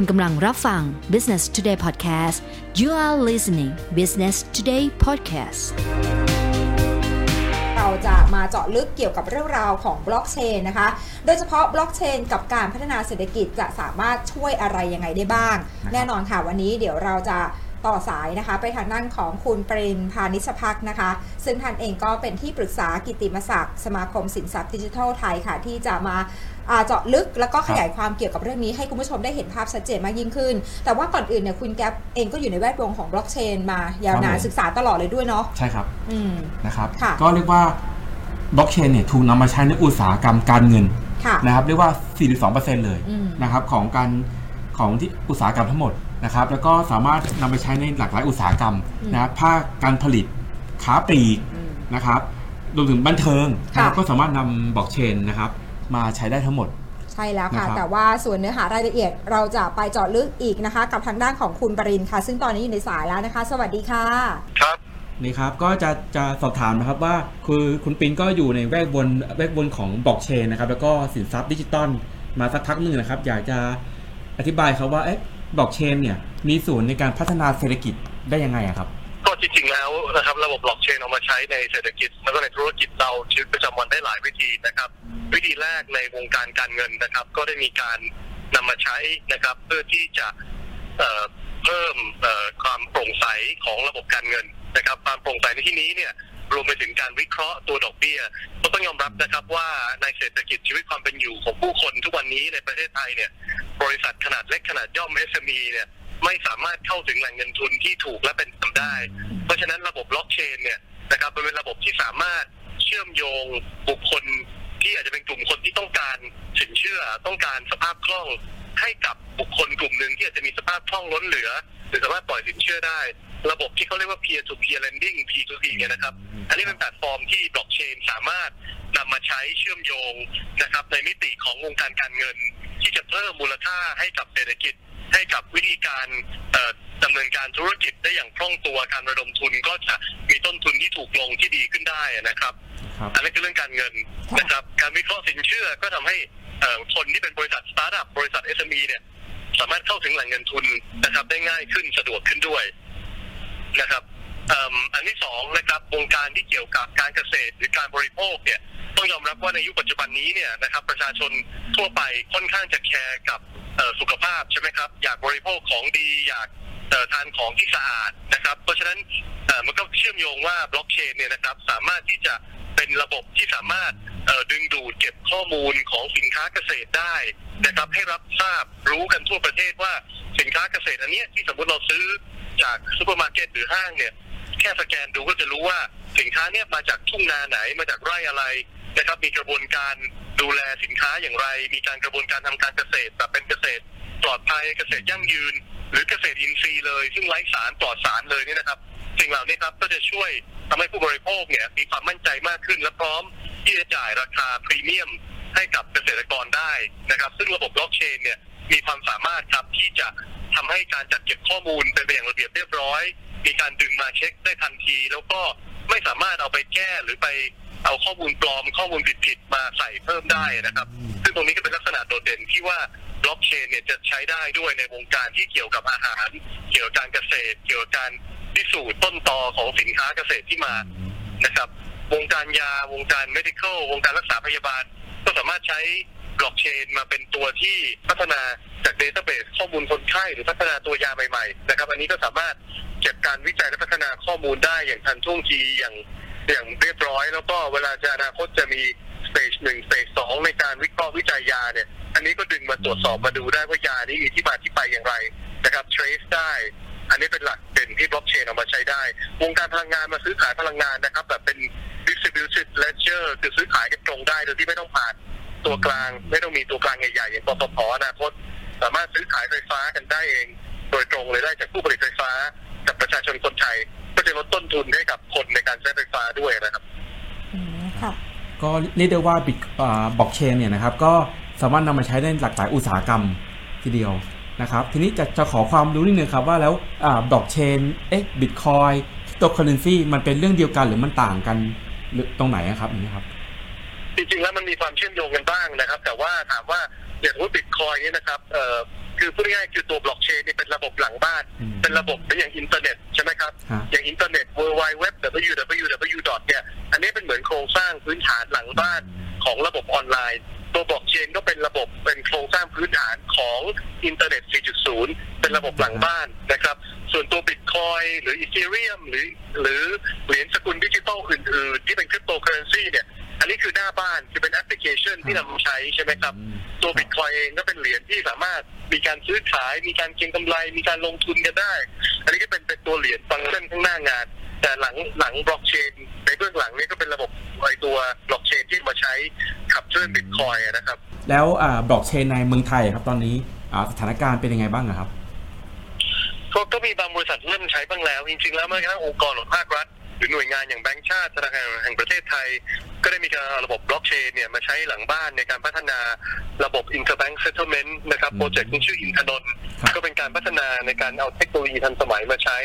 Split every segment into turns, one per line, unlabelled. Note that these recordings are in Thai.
คุณกำลังรับฟัง Business Today Podcast you are listening Business Today Podcast
เราจะมาเจาะลึกเกี่ยวกับเรื่องราวของบล็อกเชนนะคะ โดยเฉพาะบล็อกเชนกับการพัฒนาเศรษฐกิจจะสามารถช่วยอะไรยังไงได้บ้าง แน่นอนค่ะวันนี้เดี๋ยวเราจะต่อสายนะคะ ไปทางด้านของคุณปรินพานิชพักนะคะ ซึ่งท่านเองก็เป็นที่ปรึกษากิตติมศักดิ์สมาคมสินทรัพย์ดิจิทัลไทยค่ะ ที่จะมาอ่า เจาะลึกแล้วก็ขยายความเกี่ยวกับเรื่องนี้ให้คุณผู้ชมได้เห็นภาพชัดเจนมากยิ่งขึ้น แต่ว่าก่อนอื่นเนี่ยคุณแก๊ปเองก็อยู่ในแวดวงของบล็อกเชนมายาวนาน
ครับผม
ศึกษาตลอดเลยด้วยเนาะ
ใช่ครับ
อืม
นะครับ
ค่ะ
ก็เรียกว่าบล็อกเชนเนี่ยถูกนำมาใช้ในอุตสาหกรรมการเงิน
ค่ะ
นะครับเรียกว่า 42%เลย
อืม
นะครับของการของที่อุตสาหกรรมทั้งหมดนะครับแล้วก็สามารถนำไปใช้ในหลากหลายอุตสาหกรรมนะครับภาคการผลิตค้าปลีก
อืม
นะครับรวมถึงบันเทิงนะครับ
ค่ะ
ก็สามารถนำบล็อกเชนนะครับ มาใช้ได้ทั้งหมด
ใช่แล้วค่ะ
นะครับ
แต่ว่าส่วนเนื้อหารายละเอียดเราจะไปเจาะลึกอีกนะคะ กับทางด้านของคุณปรินค่ะ ซึ่งตอนนี้อยู่ในสายแล้วนะคะ สวัสดีค่ะ
ครับ
นี่ครับก็จะจะสอบถามนะครับว่าคือคุณปินก็อยู่ในแวดวงแวดวงของบล็อกเชนนะครับ แล้วก็สินทรัพย์ดิจิตอลมาสักพักหนึ่งนะครับ อยากจะอธิบายครับว่าเอ๊ะบล็อกเชนเนี่ยมีส่วนในการพัฒนาเศรษฐกิจได้ยังไงอะครับ
ก็จริงแล้วนะครับระบบบล็อกเชนเอามาใช้ในเศรษฐกิจ แล้วก็ในธุรกิจเราชีวิตประจำวันได้หลายวิธีนะครับ วิธีแรกในวงการการเงินนะครับ ก็ได้มีการนำมาใช้นะครับ เพื่อที่จะเเพิ่มความโปร่งใสของระบบการเงินนะครับ ความโปร่งใสในที่นี้เนี่ยรวมไปถึงการวิเคราะห์ตัวดอกเบี้ยก็ต้องยอมรับนะครับว่าในเศรษฐกิจชีวิตความเป็นอยู่ของผู้คนทุกวันนี้ในประเทศไทยเนี่ยบริษัทขนาดเล็กขนาดย่อม SME เนี่ย ไม่สามารถเข้าถึงแหล่งเงินทุนที่ถูกและเป็นธรรมได้ เพราะฉะนั้นระบบบล็อกเชนเนี่ยนะครับมันเป็นระบบที่สามารถเชื่อมโยงบุคคลที่อาจจะเป็นกลุ่มคนที่ต้องการสินเชื่อต้องการสภาพคล่องให้กับบุคคลกลุ่มหนึ่งที่อาจจะมีสภาพคล่องล้นเหลือ หรือสามารถปล่อยสินเชื่อได้ ระบบที่เขาเรียกว่า peer to peer lending P2P เนี่ยนะครับ อันนี้เป็นแพลตฟอร์มที่บล็อกเชนสามารถนำมาใช้เชื่อมโยงนะครับในมิติของวงการการเงิน ที่จะเพิ่มมูลค่าให้กับเศรษฐกิจ ให้กับวิธีการเอ่อดำเนินการธุรกิจได้อย่างคล่องตัวการระดมทุนก็จะมีต้นทุนที่ถูกลงที่ดีขึ้นได้นะครับ
ครับ
อันนี้คือเรื่องการเงิน
ค่ะ
นะครับ การวิเคราะห์สินเชื่อก็ทำให้เอ่อคนที่เป็นบริษัทสตาร์ทอัพบริษัท SME เนี่ยสามารถเข้าถึงแหล่งเงินทุนนะครับ ได้ง่ายขึ้นสะดวกขึ้นด้วยนะครับเอิ่มอันที่สองนะครับวงการที่เกี่ยวกับการเกษตรหรือการบริโภคเนี่ย ต้องยอมรับว่าในยุคปัจจุบันนี้เนี่ยนะครับประชาชนทั่วไปค่อนข้างจะแคร์กับสุขภาพใช่ไหมครับ อยากบริโภคของดีอยากทานของที่สะอาดนะครับ เพราะฉะนั้นมันก็เชื่อมโยงว่าบล็อกเชนเนี่ยนะครับสามารถที่จะเป็นระบบที่สามารถดึงดูดเก็บข้อมูลของสินค้าเกษตรได้นะครับ ให้รับทราบรู้กันทั่วประเทศว่าสินค้าเกษตรอันเนี้ยที่สมมติเราซื้อจากซูเปอร์มาร์เก็ตหรือห้างเนี่ยแค่สแกนดูก็จะรู้ว่าสินค้าเนี่ยมาจากทุ่งนาไหนมาจากไร่อะไร นะครับมีกระบวนการดูแลสินค้าอย่างไร มีการกระบวนการทำการเกษตรแบบเป็นเกษตรปลอดภัยเกษตรยั่งยืน หรือเกษตรอินทรีย์เลย ซึ่งไร้สารปลอดสารเลยนี่นะครับสิ่งเหล่านี้ครับก็จะช่วยทำให้ผู้บริโภคเนี่ยมีความมั่นใจมากขึ้น และพร้อมที่จะจ่ายราคาพรีเมียมให้กับเกษตรกรได้นะครับ ซึ่งระบบบล็อกเชนเนี่ยมีความสามารถครับที่จะทำให้การจัดเก็บข้อมูลเป็นไปอย่างระเบียบเรียบร้อย มีการดึงมาเช็คได้ทันที แล้วก็ไม่สามารถเอาไปแก้หรือไป เอาข้อมูลปลอมข้อมูลผิดๆมาใส่เพิ่มได้นะครับ ซึ่งตรงนี้ก็เป็นลักษณะโดดเด่นที่ว่าบล็อกเชนเนี่ยจะใช้ได้ด้วยในวงการที่เกี่ยวกับอาหาร เกี่ยวกับการเกษตร เกี่ยวกับการพิสูจน์ต้นตอของสินค้าเกษตรที่มานะครับ วงการยาวงการ medical วงการรักษาพยาบาล ก็สามารถใช้บล็อกเชนมาเป็นตัวที่พัฒนาจาก database ข้อมูลคนไข้หรือพัฒนาตัวยาใหม่ๆนะครับ อันนี้ก็สามารถเก็บการวิจัยและพัฒนาข้อมูลได้อย่างทันท่วงทีอย่าง อย่างเรียบร้อย แล้วก็เวลาจะอนาคตจะมี stage หนึ่ง stage สองในการวิเคราะห์วิจัยยาเนี่ย อันนี้ก็ดึงมาตรวจสอบมาดูได้ว่ายานี้มีที่มาที่ไปอย่างไรนะครับ trace ได้ อันนี้เป็นหลักเด่นที่บล็อกเชนเอามาใช้ได้ วงการพลังงานมาซื้อขายพลังงานนะครับ แบบเป็น distributed ledger คือซื้อขายกันตรงได้โดยที่ไม่ต้องผ่านตัวกลางไม่ต้องมีตัวกลางใหญ่ๆอย่างปตทอนาคตสามารถซื้อขายไฟฟ้ากันได้เอง โดยตรงเลยได้จากผู้ผลิตไฟฟ้ากับประชาชนคนไทย ทุนให้กับคนในการใช้ไฟฟ้าด้วยนะครับ
อืมค่ะ
ก็เรียกได้ว่าบิตบล็อกเชนเนี่ยนะครับ ก็สามารถนำมาใช้ได้หลากหลายอุตสาหกรรมทีเดียวนะครับ ทีนี้จะจะขอความรู้นิดนึงครับว่าแล้วบล็อกเชนเอ๊ะบิตคอยน์ตัว currency มันเป็นเรื่องเดียวกันหรือมันต่างกันหรือตรงไหนอะครับอย่างนี้ครับ
จริงๆแล้วมันมีความเชื่อมโยงกันบ้างนะครับ แต่ว่าถามว่าอย่างว่าบิตคอยน์นี่นะครับเอ่อ คือคือพูดง่ายๆคือตัวบล็อกเชนเนี่ยเป็นระบบหลังบ้าน
อืม
เป็นระบบเป็นอย่างอินเทอร์เน็ตใช่ไหมครับ
ฮะ
อย่างอินเทอร์เน็ต w w w www เนี่ยอันนี้เป็นเหมือนโครงสร้างพื้นฐานหลังบ้านของระบบออนไลน์ ตัวบล็อกเชนก็เป็นระบบเป็นโครงสร้างพื้นฐานของอินเทอร์เน็ต 4.0 เป็นระบบหลังบ้านนะครับ ส่วนตัวบิตคอยน์หรืออีเธอเรียมหรือหรือเหรียญสกุลดิจิทัลอื่นๆ ที่เป็นคริปโตเคอร์เรนซีเนี่ย อันนี้คือหน้าบ้านคือเป็นแอปพลิเคชันที่เราใช้ใช่ไหมครับตัวบิต คอยน์เองก็เป็นเหรียญที่สามารถมีการซื้อขาย มีการเก็งกำไร มีการลงทุนกันได้ อันนี้ก็เป็นเป็นตัวเหรียญฟังก์ชันข้างหน้างาน แต่หลังหลังบล็อกเชนในเบื้องหลังนี่ก็เป็นระบบไอ้ตัวบล็อกเชนที่มาใช้ขับเคลื่อนบิตคอยน์นะครับ
แล้วอ่าบล็อกเชนในเมืองไทยครับตอนนี้อ่าสถานการณ์เป็นยังไงบ้างอะครับ
ก็ก็มีบางบริษัทเริ่มใช้บ้างแล้ว จริงๆแล้วแม้กระทั่งองค์กรของภาครัฐ หรือหน่วยงานอย่างแบงก์ชาติธนาคารแห่งประเทศไทย ก็ได้มีการเอาระบบบล็อกเชนเนี่ยมาใช้หลังบ้านในการพัฒนาระบบ interbank settlement นะครับ
อืม
โปรเจกต์ที่ชื่ออินทนนท์
ครับ
ก็เป็นการพัฒนาในการเอาเทคโนโลยีทันสมัยมาใช้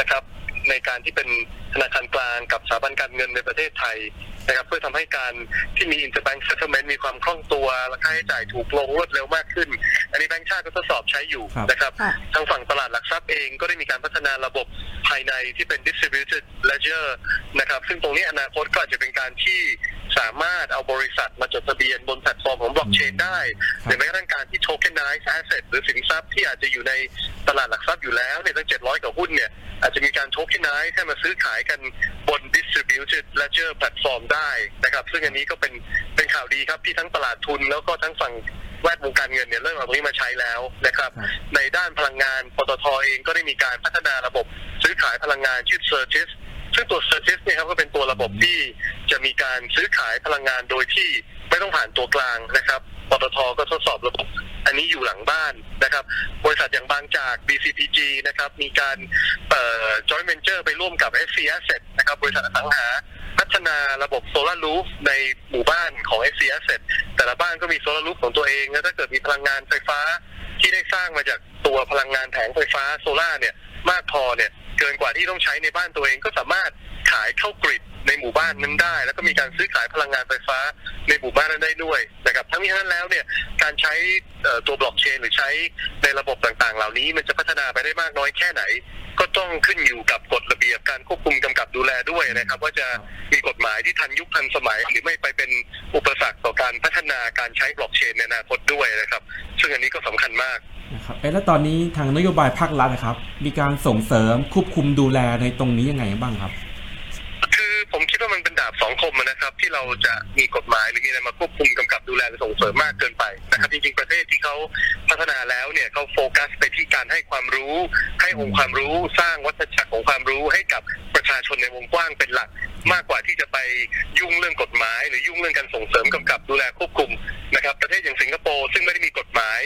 นะครับในการที่เป็นธนาคารกลางกับสถาบันการเงินในประเทศไทยนะครับเพื่อทำให้การที่มี interbank settlement มีความคล่องตัวและค่าใช้จ่ายถูกลงรวดเร็วมากขึ้น อันนี้แบงก์ชาติก็ทดสอบใช้อยู่
ครับ
นะครับ
ค่ะ
ทางฝั่ง เองก็ได้มีการพัฒนาระบบภายในที่เป็น distributed ledger นะครับ ซึ่งตรงนี้อนาคตก็อาจจะเป็นการที่สามารถเอาบริษัทมาจดทะเบียนบนแพลตฟอร์มของบล็อกเชนได้
ครับ
หรือแม้กระทั่งการที่ tokenize asset หรือสินทรัพย์ที่อาจจะอยู่ในตลาดหลักทรัพย์อยู่แล้วเนี่ยตั้ง 700 กว่าหุ้นเนี่ย อาจจะมีการ tokenize ให้มาซื้อขายกันบน distributed ledger platform ได้นะครับ ซึ่งอันนี้ก็เป็นเป็นข่าวดีครับที่ทั้งตลาดทุนแล้วก็ทั้งฝั่ง แวดวงการเงินเนี่ยเริ่มเอาตรงนี้มาใช้แล้วนะครับ
ครับ
ในด้านพลังงานปตทเองก็ได้มีการพัฒนาระบบซื้อขายพลังงานชื่อ Certis ซึ่งตัว Certis เนี่ยครับก็เป็นตัวระบบที่จะมีการซื้อขายพลังงานโดยที่ไม่ต้องผ่านตัวกลางนะครับปตทก็ทดสอบระบบอันนี้อยู่หลังบ้านนะครับ บริษัทอย่างบางจาก BCPG นะครับ มีการเอ่อ joint venture ไปร่วมกับ SC Asset นะครับ บริษัทอสังหา พัฒนาระบบโซลารูฟในหมู่บ้านของ SC Asset แต่ละบ้านก็มีโซลารูฟของตัวเอง แล้วถ้าเกิดมีพลังงานไฟฟ้าที่ได้สร้างมาจากตัวพลังงานแผงไฟฟ้าโซล่าร์เนี่ยมากพอเนี่ยเกินกว่าที่ต้องใช้ในบ้านตัวเองก็สามารถขายเข้ากริด ในหมู่บ้านนั้นได้ แล้วก็มีการซื้อขายพลังงานไฟฟ้าในหมู่บ้านนั้นได้ด้วยนะครับทั้งนี้ทั้งนั้นแล้วเนี่ยการใช้ตัวบล็อกเชนหรือใช้ในระบบต่างๆ เหล่านี้มันจะพัฒนาไปได้มากน้อยแค่ไหน ก็ต้องขึ้นอยู่กับกฎระเบียบการควบคุมกำกับดูแลด้วยนะครับ ว่าจะมีกฎหมายที่ทันยุคทันสมัย หรือไม่ไปเป็นอุปสรรคต่อการพัฒนาการใช้บล็อกเชนในอนาคตด้วยนะครับ ซึ่งอันนี้ก็สำคัญมาก
นะครับเอแล้วตอนนี้ทางนโยบายภาครัฐนะครับ มีการส่งเสริมควบคุมดูแลในตรงนี้ยังไงบ้างครับ
มคิดว่ามันเป็นดาบ สองคมนะครับ ที่เราจะมีกฎหมายหรือมีอะไรมาควบคุมกำกับดูแลหรือส่งเสริมมากเกินไปนะครับจริงๆประเทศที่เขาพัฒนาแล้วเนี่ยเขาโฟกัสไปที่การให้ความรู้ ให้องค์ความรู้สร้างวัฏจักรของความรู้ให้กับประชาชนในวงกว้างเป็นหลัก มากกว่าที่จะไปยุ่งเรื่องกฎหมาย หรือยุ่งเรื่องการส่งเสริมกำกับดูแลควบคุมนะครับประเทศอย่างสิงคโปร์ซึ่งไม่ได้มีกฎหมาย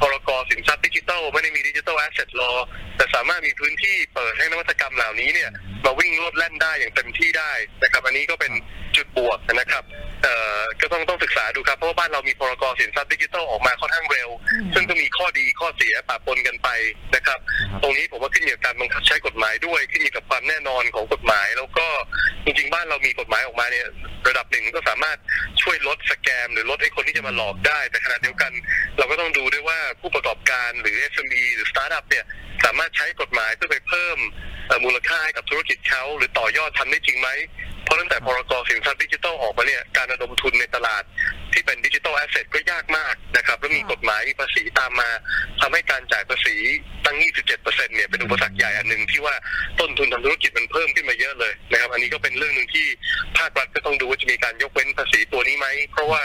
พรกสินทรัพย์ดิจิทัลไม่ได้มี digital asset law แต่สามารถมีพื้นที่เปิดให้นวัตกรรมเหล่านี้เนี่ยมาวิ่งโลดแล่นได้อย่างเต็มที่ได้นะครับอันนี้ก็เป็นจุดบวกนะครับเอ่อก็ต้องต้องศึกษาดูครับ เพราะว่าบ้านเรามีพรกสินทรัพย์ดิจิทัลออกมาค่อนข้างเร็ว
อืม
ซึ่งก็มีข้อดีข้อเสียปะปนกันไปนะครับ
ครับ
ตรงนี้ผมว่าขึ้นอยู่กับการบังคับใช้กฎหมายด้วยขึ้นอยู่กับความแน่นอนของกฎหมาย แล้วก็จริงๆบ้านเรามีกฎหมายออกมาเนี่ยระดับหนึ่งก็สามารถช่วยลด scam หรือลดไอ้คนที่จะมาหลอกได้ แต่ขณะเดียวกัน เราก็ต้องดูด้วยว่าผู้ประกอบการหรือ SME หรือสตาร์ทอัพเนี่ยสามารถใช้กฎหมายเพื่อไปเพิ่มเอ่อมูลค่าให้กับธุรกิจเขาหรือต่อยอดทำได้จริงไหม เพราะตั้งแต่พรกสินทรัพย์ดิจิทัลออกมาเนี่ยการระดมทุนในตลาดที่เป็น digital asset ก็ยากมากนะครับแล้วมีกฎหมายมีภาษีตามมาทำให้การจ่ายภาษีตั้ง 27%เนี่ยเป็นอุปสรรคใหญ่อันหนึ่งที่ว่าต้นทุนทางธุรกิจมันเพิ่มขึ้นมาเยอะเลยนะครับ อันนี้ก็เป็นเรื่องหนึ่งที่ภาครัฐก็ต้องดูว่าจะมีการยกเว้นภาษีตัวนี้ไหมเพราะว่า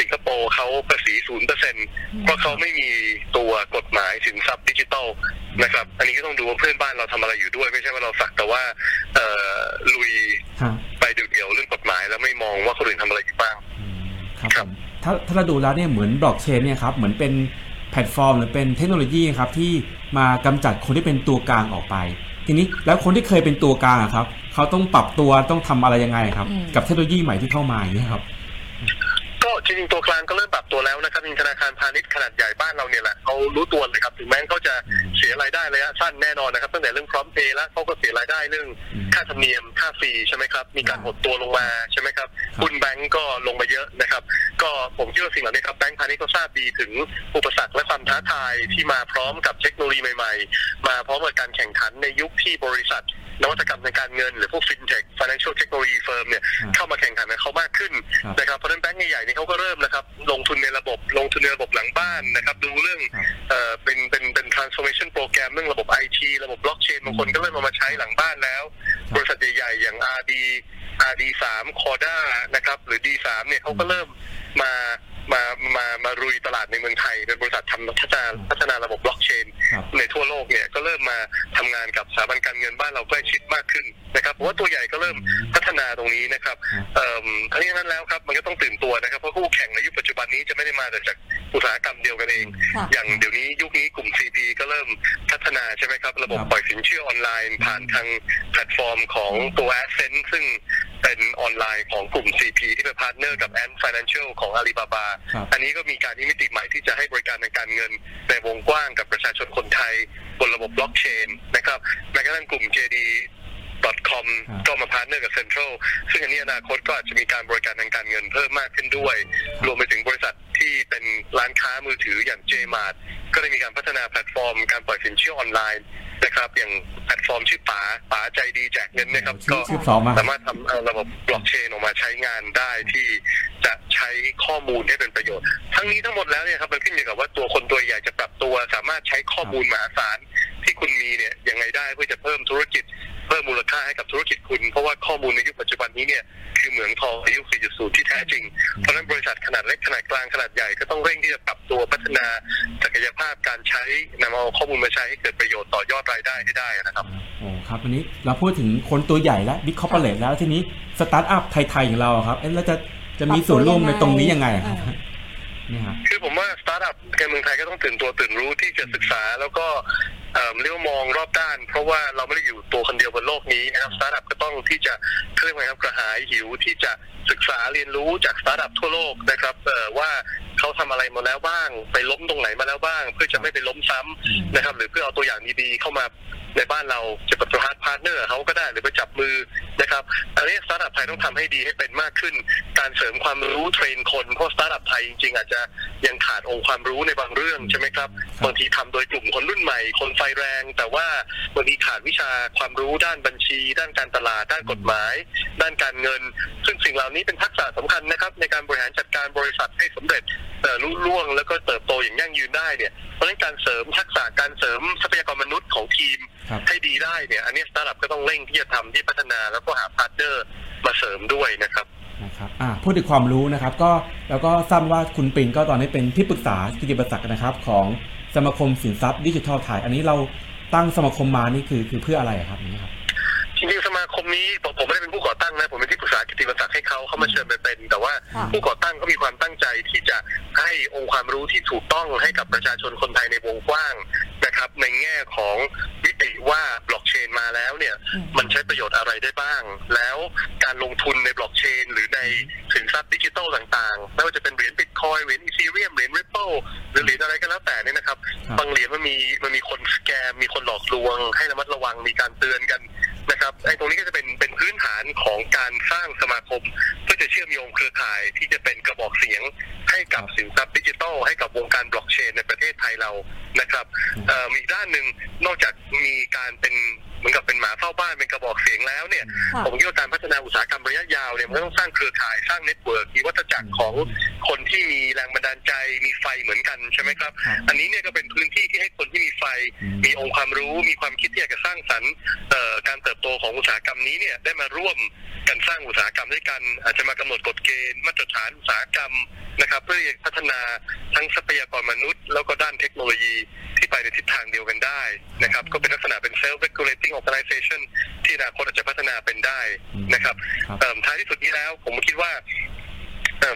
สิงคโปร์เขาภาษี0%เปอร์เซ็นต์
เ
พราะเขาไม่มีตัวกฎหมายสินทรัพย์ดิจิทัลนะครับ อันนี้ก็ต้องดูว่าเพื่อนบ้านเราทำอะไรอยู่ด้วย ไม่ใช่ว่าเราสักแต่ว่า ครับ
ครับผมถ้าถ้าเราดูแล้วเนี่ยเหมือนบล็อกเชนเนี่ยครับเหมือนเป็นแพลตฟอร์ม หรือเป็นเทคโนโลยีครับที่มากำจัดคนที่เป็นตัวกลางออกไป ทีนี้แล้วคนที่เคยเป็นตัวกลางอะครับเขาต้องปรับตัวต้องทำอะไรยังไงครับ
อืม
กับเทคโนโลยีใหม่ที่เข้ามาอย่างนี้ยครับ
ก็จริงๆตัวกลางก็เริ่ม ปรับตัวแล้วนะครับจริงๆธนาคารพาณิชย์ขนาดใหญ่บ้านเราเนี่ยแหละเขารู้ตัวเลยครับถึงแม้เขาจะ
อืม
เสียรายได้ระยะสั้นแน่นอนนะครับตั้งแต่เรื่องพร้อมเพย์แล้วเขาก็เสียรายได้เรื่อง
อืม
ค่าธรรมเนียมค่าฟรีใช่ไหมครับมีการหดตัวลงมาใช่ไหมครับ
ครับ
หุ้นแบงก์ก็ลงมาเยอะนะครับ ก็ผมคิดว่าสิ่งเหล่านี้ครับแบงก์พาณิชย์ก็ทราบดีถึงอุปสรรคและความท้าาทายที่มาพร้อมกับเทคโนโลยีใหม่ ๆ มาพร้อมกับการแข่งขันในยุคที่บริษัทนวัตกรรมทางการเงินหรือพวกฟินเทค financial technology firm เนี่ย
ครับ
เข้ามาแข่งขันกับเขามากขึ้น
ครับ
นะครับเพราะฉะนั้นแบงก์ใหญ่ๆนี่เขาก็เริ่มนะครับลงทุนในระบบ ลงทุนในระบบหลังบ้านนะครับดูเรื่อง
ครับ
เอ่อเป็นเป็นเป็น transformation โปรแกรมเรื่องระบบ IT ระบบ blockchain บางคนก็เริ่มเอามาใช้หลังบ้านแล้ว
ครับ
บริษัทใหญ่ๆ อย่าง RD RD3 Corda นะครับหรือ D3 เนี่ยเขาก็เริ่มมามามามารุยตลาดในเมืองไทย เป็นบริษัททำพัฒนาพัฒนาระบบบล็อกเชน
ครับ
ในทั่วโลกเนี่ยก็เริ่มมาทำงานกับสถาบันการเงินบ้านเราใกล้ชิดมากขึ้นนะครับเพราะว่าตัวใหญ่ก็เริ่มพัฒนาตรงนี้นะครับ
ครับ
เอ่อทั้งนี้ทั้งนั้นแล้วครับมันก็ต้องตื่นตัว นนี้จะไม่ได้มาแต่จากอุตสาหกรรมเดียวกันเอง
ค่ะ
อย่างเดี๋ยวนี้ยุคนี้กลุ่ม CP ก็เริ่มพัฒนาใช่ไหมครับ ระบบ
ครับ
ปล่อยสินเชื่อออนไลน์ ผ่านทางแพลตฟอร์มของตัว Ascend ซึ่งเป็นออนไลน์ของกลุ่ม CP ที่เป็นพาร์ทเนอร์กับ Ant Financial ของ Alibaba
ครับ
อันนี้ก็มีการที่มิติใหม่ที่จะให้บริการทางการเงิน ในวงกว้างกับประชาชนคนไทย บนระบบบล็อกเชนนะครับแม้กระทั่งกลุ่ม JD .com
ครับ
ก็มาพาร์ทเนอร์กับ Central ซึ่งอันนี้อนาคตก็อาจจะมีการบริการทางการเงินเพิ่มมากขึ้นด้วย
ครับ
รวมไปถึงบริษัท ที่เป็นร้านค้ามือถืออย่าง JMart ก็ได้มีการพัฒนาแพลตฟอร์ม การปล่อยสินเชื่อออนไลน์นะครับ อย่างแพลตฟอร์มชื่อป๋าป๋าใจดีแจกเงินนะครับ
ชื่
ก็
อชื่อสองมา
สามารถทำเอาระบบบล็อกเชนออกมาใช้งานได้ที่จะใช้ข้อมูลให้เป็นประโยชน์ ทั้งนี้ทั้งหมดแล้วเนี่ยครับมันขึ้นอยู่กับว่าตัวคนตัวใหญ่จะปรับตัว สามารถใช้ข้อมูลมหาศาลที่คุณมีเนี่ยยังไงได้เพื่อจะเพิ่มธุรกิจเพิ่มมูล ค่าให้กับธุรกิจคุณ เพราะว่าข้อมูลในยุคปัจจุบันนี้เนี่ยคือเหมืองทองในยุค4.0 ที่แท้จริง เพราะฉะนั้นบริษัทขนาดเล็กขนาดกลางขนาดใหญ่ก็ต้องเร่งที่จะปรับตัวพัฒนาศักยภาพการใช้นำเอาข้อมูลมาใช้ให้เกิดประโยชน์ต่อยอดรายได้ให้ได้นะครับ
โอ้ครับวันนี้เราพูดถึงคนตัวใหญ่แล้ว big corporate แล้วทีนี้สตาร์ทอัพไทยๆของเราครับเอ๊ะแล้วจะจะมีส่วนร่วมในตรงนี้ยังไงครับ
อ่า
นี่ครับ
คือผมว่าสตาร์ทอัพในเมืองไทยก็ต้องตื่นตัวตื่นรู้ที่จะศึกษาแล้วก็เอิ่มเรียกว่ามองรอบด้าน เพราะว่าเราไม่ได้อยู่ นะครับสตาร์ทอัพก็ต้องที่จะเคลื่อนไหวครับกระหายหิวที่จะศึกษาเรียนรู้จากสตาร์ทอัพทั่วโลกนะครับว่าเขาทำอะไรมาแล้วบ้าง ไปล้มตรงไหนมาแล้วบ้าง เพื่อจะไม่ไปล้มซ้ำนะครับ หรือเพื่อเอาตัวอย่างดีๆเข้ามาในบ้านเราจะเป็นพาร์ทเนอร์เขาก็ได้หรือไปจับมือ นะครับอันนี้สตาร์ทอัพไทยต้องทำให้ดีให้เป็นมากขึ้น การเสริมความรู้ train คนเพราะสตาร์ทอัพไทยจริงๆอาจจะยังขาดองค์ความรู้ในบางเรื่องใช่ไหมครับ
ครับ
บางทีทำโดยกลุ่มคนรุ่นใหม่ คนไฟแรง แต่ว่าบางทีขาดวิชาความรู้ด้านบัญชี ด้านการตลาด ด้านกฎหมาย ด้านการเงิน ซึ่งสิ่งเหล่านี้เป็นทักษะสำคัญนะครับ ในการบริหารจัดการบริษัทให้สำเร็จเอ่อลุล่วง แล้วก็เติบโตอย่างยั่งยืนได้เนี่ยเพราะฉะนั้นการเสริมทักษะการเสริมทรัพยากรมนุษย์ของทีม
ครับ
ให้ดีได้เนี่ยอันนี้สตาร์ทอัพก็ต้องเร่งที่จะทำที่พัฒนาแล้วก็หา partner มาเสริมด้วยนะครับ
นะครับอ่าพูดถึงความรู้นะครับ ก็แล้วก็ทราบว่าคุณปิงก็ตอนนี้เป็นที่ปรึกษากิตติมศักดิ์นะครับ ของสมาคมสินทรัพย์ดิจิทัลไทยอันนี้เราตั้งสมาคมมานี่คือคือเพื่ออะไรครับอันนี้ครับ
จริงๆสมาคมนี้ผมผมไม่ได้เป็นผู้ก่อตั้งนะ ผมเป็นที่ปรึกษากิตติมศักดิ์ให้เขาเขามาเชิญไปเป็น แต่ว่า
ค่ะ
ผู้ก่อตั้งเขามีความตั้งใจที่จะให้องค์ความรู้ที่ถูกต้องให้กับประชาชนคนไทยในวงกว้าง นะครับ ในแง่ของมิติว่าบล็อกเชนมาแล้วเนี่ย
อืม
มันใช้ประโยชน์อะไรได้บ้าง แล้วการลงทุนในบล็อกเชน หรือในสินทรัพย์ดิจิทัลต่างๆไม่ว่าจะเป็นเหรียญบิตคอยน์เหรียญอีเธเรียมเหรียญริปเปิลหรือเหรียญอะไรก็แล้วแต่เนี่ยนะครับ
ครับ
บางเหรียญมันมีมันมีคน scam มีคนหลอกลวง ให้ระมัดระวังมีการเตือนกันนะครับไอ้ตรงนี้ก็จะเป็นเป็นพื้นฐานของการสร้างสมาคม เพื่อจะเชื่อมโยงเครือข่ายที่จะเป็นกระบอกเสียงให้กับสินทรัพย์ดิจิทัลให้กับวงการ ทศไทยเรานะครับเอ่อมีอีกด้านหนึ่งนอกจากมีการเป็นเหมือนกับเป็นหมาเฝ้าบ้านเป็นกระบอกเสียงแล้วเนี่ย
ค่ะ
ผมคิดว่าการพัฒนาอุตสาหกรรมระยะยาวเนี่ยมันก็ต้องสร้างเครือข่ายสร้าง network มีวัฏจักรของคนที่มีแรงบันดาลใจมีไฟเหมือนกันใช่ไหมครับ
ครับ
อันนี้เนี่ยก็เป็นพื้นที่ที่ให้คนที่มีไฟ
อืม
มีองค์ความรู้ มีความคิดที่อยากจะสร้างสรรค์เอ่อการเติบโตของอุตสาหกรรมนี้เนี่ยได้มาร่วมกันสร้างอุตสาหกรรมด้วยกัน อาจจะมากำหนดกฎเกณฑ์มาตรฐานอุตสาหกรรม นะครับ เพื่อที่จะพัฒนาทั้งทรัพยากรมนุษย์ แล้วก็ด้านเทคโนโลยีที่ไปในทิศทางเดียวกันได้นะครับ ก็เป็นลักษณะเป็น self regulating organization ที่อนาคตอาจจะพัฒนาเป็นได้นะครับ
ครับ
เอิ่มท้ายที่สุดนี้แล้วผมคิดว่าเอิ่ม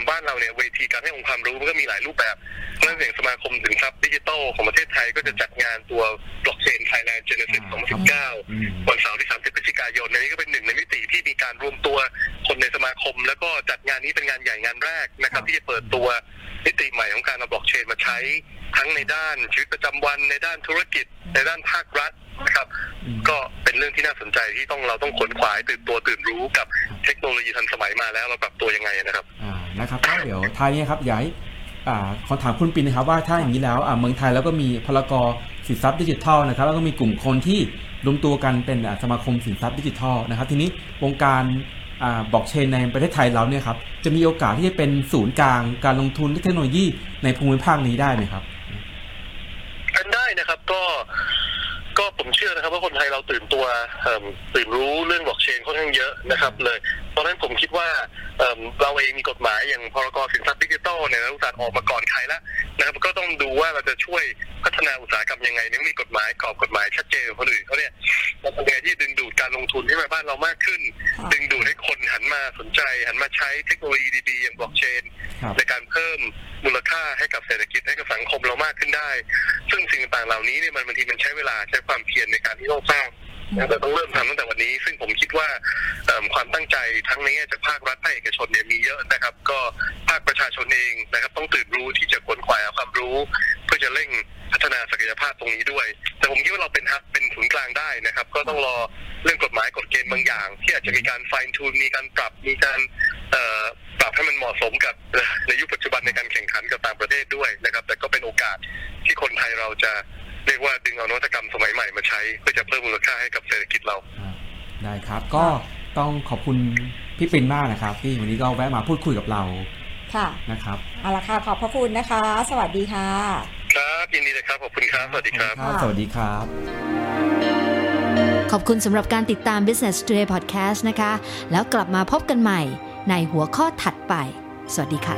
บ้านเราเนี่ยเวทีการให้องค์ความรู้มันก็มีหลายรูปแบบเรื่องอย่างสมาคมสินทรัพย์ดิจิทัลของประเทศไทยก็จะจัดงานตัว blockchain Thailand Genesis 2019
อืม
วันเสาร์ที่ 30พฤศจิกายนอันนี้ก็เป็นหนึ่งในมิติที่มีการรวมตัวคนในสมาคม แล้วก็จัดงานนี้เป็นงานใหญ่งานแรกนะครับ ที่จะเปิดตัวมิติใหม่ของการเอาบล็อกเชนมาใช้ทั้งในด้านชีวิตประจำวันในด้านธุรกิจ ในด้านภาครัฐนะครับ
อืม
ก็เป็นเรื่องที่น่าสนใจที่ต้องเราต้องขนขวายตื่นตัวตื่นรู้กับเทคโนโลยีทันสมัยมาแล้วเราปรับตัวยังไงนะครับ
อ่า นะครับก็เดี๋ยวท้ายนี้ครับอยากให้ขอถามคุณปินนะครับว่าถ้าอย่างนี้แล้วเมืองไทยแล้วก็มีพลกรสินทรัพย์ดิจิทัลนะครับแล้วก็มีกลุ่มคนที่รวมตัวกันเป็นสมาคมสินทรัพย์ดิจิทัลนะครับ ทีนี้วงการบล็อกเชนในประเทศไทยเราเนี่ยครับจะมีโอกาสที่จะเป็นศูนย์กลางการลงทุนเทคโนโลยีในภูมิภาคนี้ได้ไหมครับ
เป็นได้นะครับก็ก็ผมเชื่อนะครับว่าคนไทยเราตื่นตัวตื่นรู้เรื่องบล็อกเชนค่อนข้างเยอะนะครับเลย เพราะฉะนั้นผมคิดว่าเอิ่มเราเองมีกฎหมายอย่างพรกสินทรัพย์ดิจิทัลเนี่ยอุตสาหออกมาก่อนใครแล้วนะครับก็ต้องดูว่าเราจะช่วยพัฒนาอุตสาหกรรมยังไงเนี่ยมีกฎหมายกรอบกฎหมายชัดเจนกว่าคนอื่นเขาเนี่ยเราทำยังไงที่ดึงดูดการลงทุนให้มาบ้านเรามากขึ้น
ค่ะ
ดึงดูดให้คนหันมาสนใจ หันมาใช้เทคโนโลยีดีๆ อย่างบล็อกเชน
ครับ
ในการเพิ่มมูลค่าให้กับเศรษฐกิจให้กับสังคมเรามากขึ้นได้ ซึ่งสิ่งต่างๆเหล่านี้เนี่ยมันบางทีมันใช้เวลาใช้ความเพียรในการที่ต้องสร้าง แต่ต้องเริ่มทำตั้งแต่วันนี้ ซึ่งผมคิดว่าความตั้งใจทั้งในแง่จากภาครัฐภาคเอกชนเนี่ยมีเยอะนะครับ ก็ภาคประชาชนเองนะครับต้องตื่นรู้ที่จะขวนขวายหาความรู้ เพื่อจะเร่งพัฒนาศักยภาพตรงนี้ด้วย แต่ผมคิดว่าเราเป็นฮับเป็นศูนย์กลางได้นะครับ ก็ต้องรอเรื่องกฎหมายกฎเกณฑ์บางอย่าง ที่อาจจะมีการไฟน์ทูนมีการปรับมีการปรับให้มันเหมาะสมกับในยุคปัจจุบันในการแข่งขันกับต่างประเทศด้วยนะครับ แต่ก็เป็นโอกาสที่คนไทยเราจะ เรียกว่าดึงเอานวัตกรรมสมัยใหม่มาใช้เพื่อจะเพิ่มมูลค่าให้กับเศรษฐกิจเรา
ได้ครับ ก็ต้องขอบคุณพี่ปินมากนะครับ ที่วันนี้ก็แวะมาพูดคุยกับเรา
ค่ะ
นะครับ
เอาละค่ะขอบพระคุณนะคะ สวัสดีค่ะ
ครับยินดีเลยครับขอบคุณครับสวัสดีครับ
สวัสดีครับ
ขอบคุณสำหรับการติดตาม Business Today Podcast นะคะ แล้วกลับมาพบกันใหม่ในหัวข้อถัดไป สวัสดีค่ะ